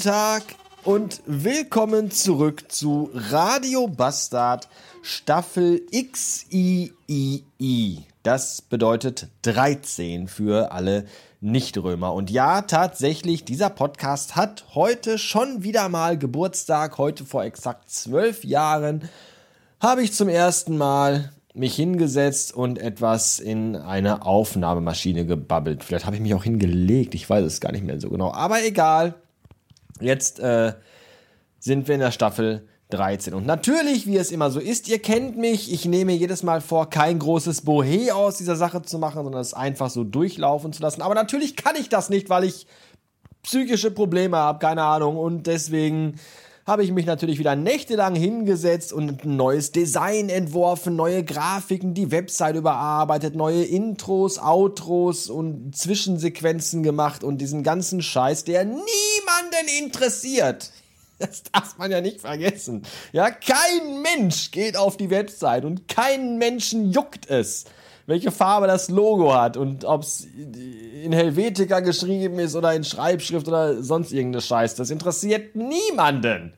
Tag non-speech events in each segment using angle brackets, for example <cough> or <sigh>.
Tag und willkommen zurück zu Radio Bastard Staffel XIII. Das bedeutet 13 für alle Nichtrömer. Und ja, tatsächlich, dieser Podcast hat heute schon wieder mal Geburtstag. Heute vor exakt zwölf Jahren habe ich zum ersten Mal mich hingesetzt und etwas in eine Aufnahmemaschine gebabbelt. Vielleicht habe ich mich auch hingelegt, ich weiß es gar nicht mehr so genau. Aber egal. Jetzt äh, sind wir in der Staffel 13. Und natürlich, wie es immer so ist, ihr kennt mich, ich nehme jedes Mal vor, kein großes Bohe aus dieser Sache zu machen, sondern es einfach so durchlaufen zu lassen. Aber natürlich kann ich das nicht, weil ich psychische Probleme habe, keine Ahnung. Und deswegen habe ich mich natürlich wieder nächtelang hingesetzt und ein neues Design entworfen, neue Grafiken, die Website überarbeitet, neue Intros, Outros und Zwischensequenzen gemacht und diesen ganzen Scheiß, der niemanden interessiert. <laughs> Das darf man ja nicht vergessen. Ja, kein Mensch geht auf die Website und keinen Menschen juckt es, welche Farbe das Logo hat und ob es in Helvetica geschrieben ist oder in Schreibschrift oder sonst irgendeine Scheiß. Das interessiert niemanden.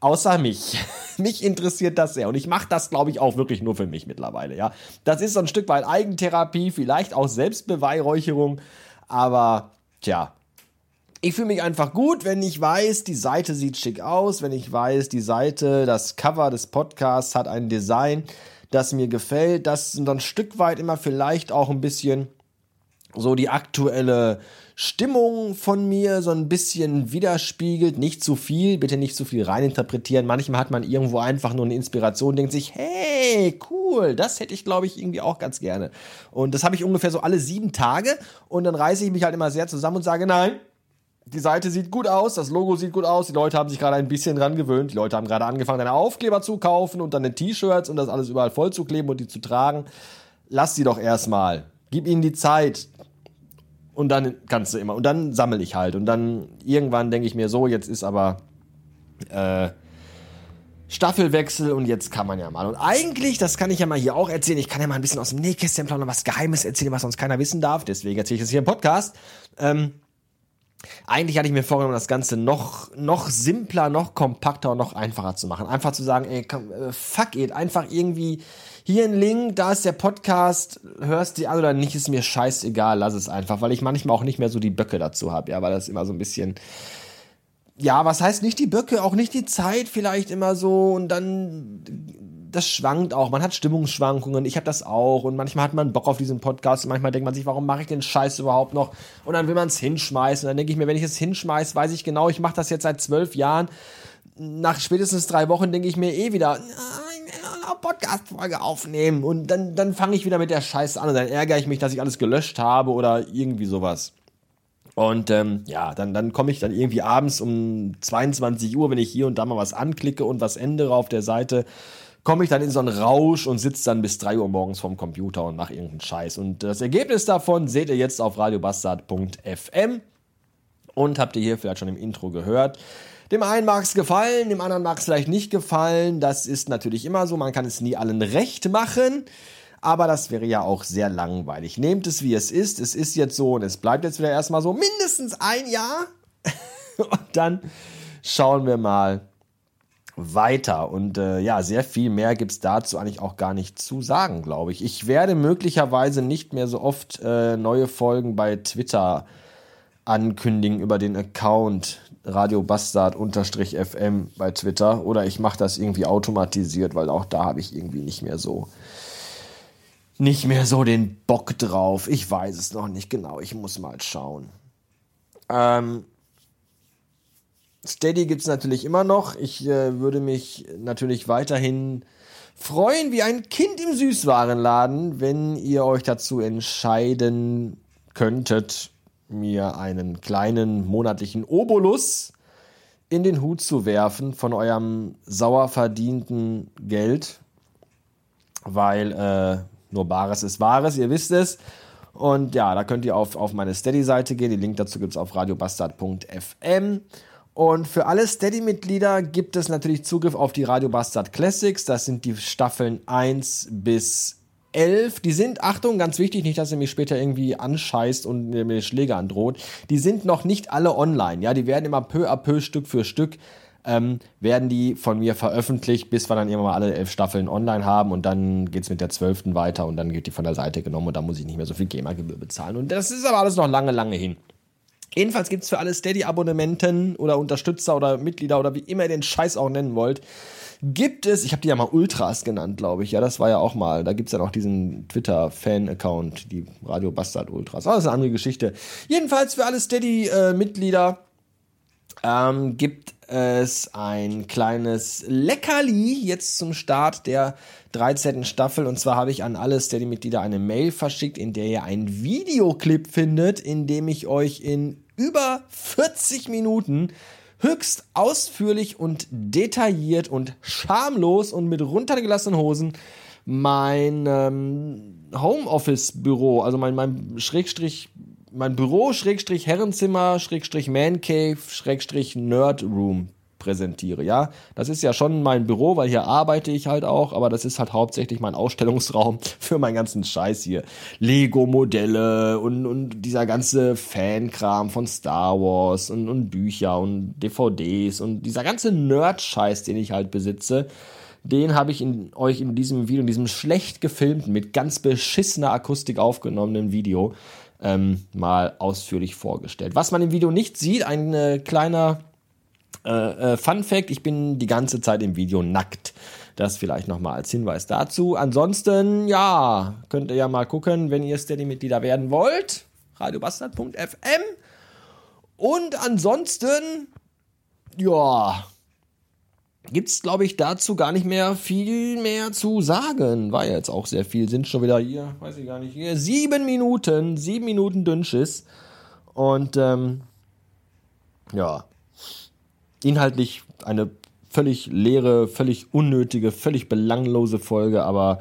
Außer mich. <laughs> mich interessiert das sehr. Und ich mache das, glaube ich, auch wirklich nur für mich mittlerweile. Ja, Das ist so ein Stück weit Eigentherapie, vielleicht auch Selbstbeweihräucherung. Aber, tja, ich fühle mich einfach gut, wenn ich weiß, die Seite sieht schick aus, wenn ich weiß, die Seite, das Cover des Podcasts hat ein Design, das mir gefällt, das so ein Stück weit immer vielleicht auch ein bisschen so die aktuelle Stimmung von mir so ein bisschen widerspiegelt. Nicht zu viel, bitte nicht zu viel reininterpretieren. Manchmal hat man irgendwo einfach nur eine Inspiration, denkt sich, hey, cool, das hätte ich, glaube ich, irgendwie auch ganz gerne. Und das habe ich ungefähr so alle sieben Tage und dann reiße ich mich halt immer sehr zusammen und sage, nein, die Seite sieht gut aus, das Logo sieht gut aus, die Leute haben sich gerade ein bisschen dran gewöhnt, die Leute haben gerade angefangen, deine Aufkleber zu kaufen und dann T-Shirts und das alles überall voll zu kleben und die zu tragen. Lass sie doch erstmal. Gib ihnen die Zeit. Und dann kannst du immer. Und dann sammel ich halt. Und dann irgendwann denke ich mir so, jetzt ist aber äh, Staffelwechsel und jetzt kann man ja mal. Und eigentlich, das kann ich ja mal hier auch erzählen, ich kann ja mal ein bisschen aus dem Nähkästchen plaudern, was Geheimes erzählen, was sonst keiner wissen darf. Deswegen erzähle ich das hier im Podcast. Ähm, eigentlich hatte ich mir vorgenommen, das Ganze noch, noch simpler, noch kompakter und noch einfacher zu machen. Einfach zu sagen, ey, äh, fuck it, einfach irgendwie hier ein Link, da ist der Podcast, hörst du an oder nicht, ist mir scheißegal, lass es einfach, weil ich manchmal auch nicht mehr so die Böcke dazu habe, ja, weil das immer so ein bisschen, ja, was heißt nicht die Böcke, auch nicht die Zeit vielleicht immer so und dann das schwankt auch. Man hat Stimmungsschwankungen. Ich habe das auch. Und manchmal hat man Bock auf diesen Podcast. Und manchmal denkt man sich, warum mache ich den Scheiß überhaupt noch? Und dann will man es hinschmeißen. Und dann denke ich mir, wenn ich es hinschmeiße, weiß ich genau, ich mache das jetzt seit zwölf Jahren. Nach spätestens drei Wochen denke ich mir eh wieder, Podcast-Folge aufnehmen. Und dann, dann fange ich wieder mit der Scheiße an. Und dann ärgere ich mich, dass ich alles gelöscht habe oder irgendwie sowas. Und ähm, ja, dann, dann komme ich dann irgendwie abends um 22 Uhr, wenn ich hier und da mal was anklicke und was ändere auf der Seite, komme ich dann in so einen Rausch und sitze dann bis 3 Uhr morgens vorm Computer und mache irgendeinen Scheiß. Und das Ergebnis davon seht ihr jetzt auf radiobastard.fm und habt ihr hier vielleicht schon im Intro gehört. Dem einen mag es gefallen, dem anderen mag es vielleicht nicht gefallen. Das ist natürlich immer so, man kann es nie allen recht machen. Aber das wäre ja auch sehr langweilig. Nehmt es, wie es ist. Es ist jetzt so und es bleibt jetzt wieder erstmal so mindestens ein Jahr. <laughs> und dann schauen wir mal, weiter. Und äh, ja, sehr viel mehr gibt es dazu eigentlich auch gar nicht zu sagen, glaube ich. Ich werde möglicherweise nicht mehr so oft äh, neue Folgen bei Twitter ankündigen über den Account radiobastard-fm bei Twitter. Oder ich mache das irgendwie automatisiert, weil auch da habe ich irgendwie nicht mehr so nicht mehr so den Bock drauf. Ich weiß es noch nicht genau. Ich muss mal schauen. Ähm, Steady gibt es natürlich immer noch. Ich äh, würde mich natürlich weiterhin freuen wie ein Kind im Süßwarenladen, wenn ihr euch dazu entscheiden könntet, mir einen kleinen monatlichen Obolus in den Hut zu werfen von eurem sauer verdienten Geld, weil äh, nur Bares ist Wahres, ihr wisst es. Und ja, da könnt ihr auf, auf meine Steady-Seite gehen. Den Link dazu gibt es auf radiobastard.fm. Und für alle Steady-Mitglieder gibt es natürlich Zugriff auf die Radio Bastard Classics. Das sind die Staffeln 1 bis 11. Die sind, Achtung, ganz wichtig, nicht, dass ihr mich später irgendwie anscheißt und mir Schläge androht. Die sind noch nicht alle online. Ja, die werden immer peu à peu, Stück für Stück, ähm, werden die von mir veröffentlicht, bis wir dann irgendwann mal alle elf Staffeln online haben und dann geht's mit der zwölften weiter und dann wird die von der Seite genommen und da muss ich nicht mehr so viel GEMA-Gebühr bezahlen. Und das ist aber alles noch lange, lange hin. Jedenfalls gibt's für alle Steady-Abonnementen oder Unterstützer oder Mitglieder oder wie immer ihr den Scheiß auch nennen wollt, gibt es, ich habe die ja mal Ultras genannt, glaube ich. Ja, das war ja auch mal. Da gibt's ja noch diesen Twitter-Fan-Account, die Radio Bastard Ultras. Aber das ist eine andere Geschichte. Jedenfalls für alle Steady-Mitglieder ähm, gibt es ein kleines Leckerli jetzt zum Start der 13. Staffel. Und zwar habe ich an alle Steady-Mitglieder eine Mail verschickt, in der ihr einen Videoclip findet, in dem ich euch in über 40 Minuten höchst ausführlich und detailliert und schamlos und mit runtergelassenen Hosen mein ähm, Homeoffice-Büro, also mein, mein Schrägstrich, mein Büro, Schrägstrich Herrenzimmer, Schrägstrich Man Cave, Schrägstrich Nerd Room präsentiere. Ja, das ist ja schon mein Büro, weil hier arbeite ich halt auch, aber das ist halt hauptsächlich mein Ausstellungsraum <laughs> für meinen ganzen Scheiß hier. Lego-Modelle und, und dieser ganze Fankram von Star Wars und, und Bücher und DVDs und dieser ganze Nerd-Scheiß, den ich halt besitze. Den habe ich in, euch in diesem Video, in diesem schlecht gefilmten, mit ganz beschissener Akustik aufgenommenen Video ähm, mal ausführlich vorgestellt. Was man im Video nicht sieht, ein äh, kleiner äh, äh, Fun Fact, ich bin die ganze Zeit im Video nackt. Das vielleicht nochmal als Hinweis dazu. Ansonsten, ja, könnt ihr ja mal gucken, wenn ihr Steady-Mitglieder werden wollt. radiobastard.fm. Und ansonsten, ja, gibt's glaube ich dazu gar nicht mehr viel mehr zu sagen. War jetzt auch sehr viel, sind schon wieder hier, weiß ich gar nicht, hier sieben Minuten, sieben Minuten Dünnschiss. Und ähm, ja, inhaltlich eine völlig leere, völlig unnötige, völlig belanglose Folge, aber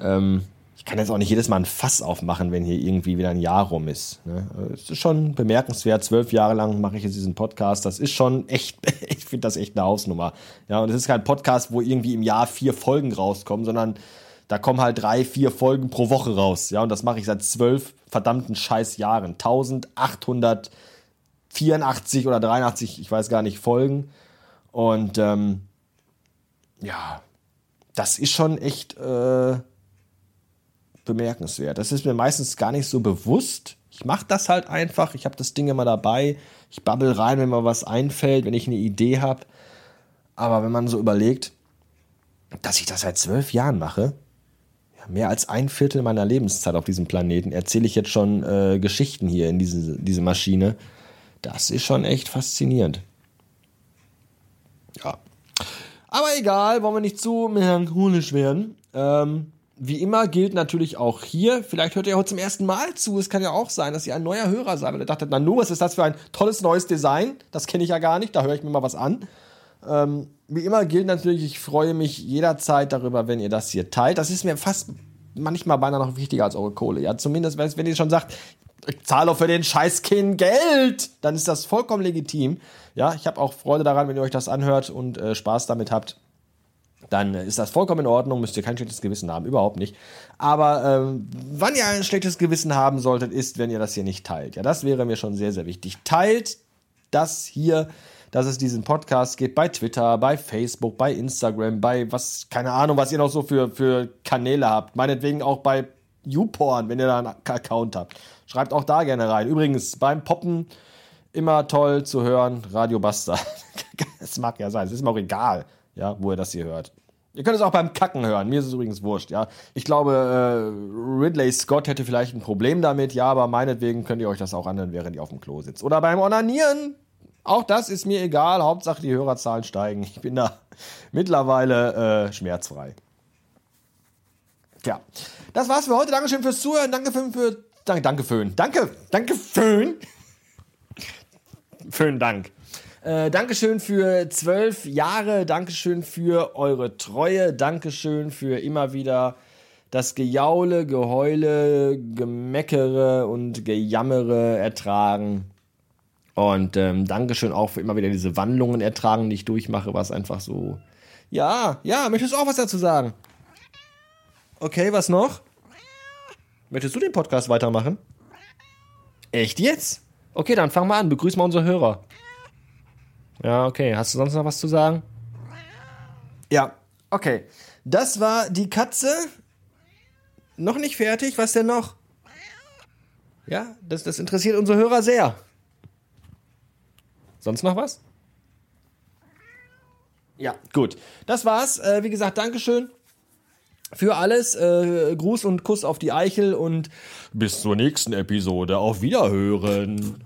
ähm, ich kann jetzt auch nicht jedes Mal ein Fass aufmachen, wenn hier irgendwie wieder ein Jahr rum ist. Ne? Es ist schon bemerkenswert. Zwölf Jahre lang mache ich jetzt diesen Podcast. Das ist schon echt, <laughs> ich finde das echt eine Hausnummer. Ja, und es ist kein Podcast, wo irgendwie im Jahr vier Folgen rauskommen, sondern da kommen halt drei, vier Folgen pro Woche raus. Ja, und das mache ich seit zwölf verdammten scheiß Jahren. 1800 84 oder 83, ich weiß gar nicht, Folgen. Und ähm, ja, das ist schon echt äh, bemerkenswert. Das ist mir meistens gar nicht so bewusst. Ich mache das halt einfach. Ich habe das Ding immer dabei. Ich babbel rein, wenn mir was einfällt, wenn ich eine Idee habe. Aber wenn man so überlegt, dass ich das seit zwölf Jahren mache, ja, mehr als ein Viertel meiner Lebenszeit auf diesem Planeten, erzähle ich jetzt schon äh, Geschichten hier in diese, diese Maschine. Das ist schon echt faszinierend. Ja. Aber egal, wollen wir nicht zu melancholisch werden. Ähm, wie immer gilt natürlich auch hier, vielleicht hört ihr heute zum ersten Mal zu, es kann ja auch sein, dass ihr ein neuer Hörer seid, weil ihr dachtet, na nur, was ist das für ein tolles neues Design? Das kenne ich ja gar nicht, da höre ich mir mal was an. Ähm, wie immer gilt natürlich, ich freue mich jederzeit darüber, wenn ihr das hier teilt. Das ist mir fast manchmal beinahe noch wichtiger als eure Kohle. Ja, zumindest wenn ihr schon sagt, ich zahle auch für den Scheißkind Geld, dann ist das vollkommen legitim. Ja, ich habe auch Freude daran, wenn ihr euch das anhört und äh, Spaß damit habt. Dann äh, ist das vollkommen in Ordnung, müsst ihr kein schlechtes Gewissen haben, überhaupt nicht. Aber ähm, wann ihr ein schlechtes Gewissen haben solltet, ist, wenn ihr das hier nicht teilt. Ja, das wäre mir schon sehr, sehr wichtig. Teilt das hier, dass es diesen Podcast gibt bei Twitter, bei Facebook, bei Instagram, bei was, keine Ahnung, was ihr noch so für, für Kanäle habt. Meinetwegen auch bei YouPorn, wenn ihr da einen Account habt. Schreibt auch da gerne rein. Übrigens, beim Poppen immer toll zu hören, Radio Buster. <laughs> Es mag ja sein, es ist mir auch egal, ja, wo ihr das hier hört. Ihr könnt es auch beim Kacken hören. Mir ist es übrigens wurscht, ja. Ich glaube, äh, Ridley Scott hätte vielleicht ein Problem damit, ja, aber meinetwegen könnt ihr euch das auch anhören, während ihr auf dem Klo sitzt. Oder beim Onanieren. Auch das ist mir egal. Hauptsache die Hörerzahlen steigen. Ich bin da mittlerweile äh, schmerzfrei. Tja, das war's für heute. Dankeschön fürs Zuhören. Danke für, für Danke, danke Föhn. Danke, danke Föhn. Föhn Dank. Äh, Dankeschön für zwölf Jahre. Dankeschön für eure Treue. Dankeschön für immer wieder das Gejaule, Geheule, Gemeckere und Gejammere ertragen. Und ähm, Dankeschön auch für immer wieder diese Wandlungen ertragen, die ich durchmache, was einfach so. Ja, ja, möchtest du auch was dazu sagen? Okay, was noch? Möchtest du den Podcast weitermachen? Echt jetzt? Okay, dann fang mal an. Begrüß mal unsere Hörer. Ja, okay. Hast du sonst noch was zu sagen? Ja, okay. Das war die Katze. Noch nicht fertig. Was denn noch? Ja, das, das interessiert unsere Hörer sehr. Sonst noch was? Ja, gut. Das war's. Äh, wie gesagt, Dankeschön für alles. Äh, Gruß und Kuss auf die Eichel und bis zur nächsten Episode. Auf Wiederhören.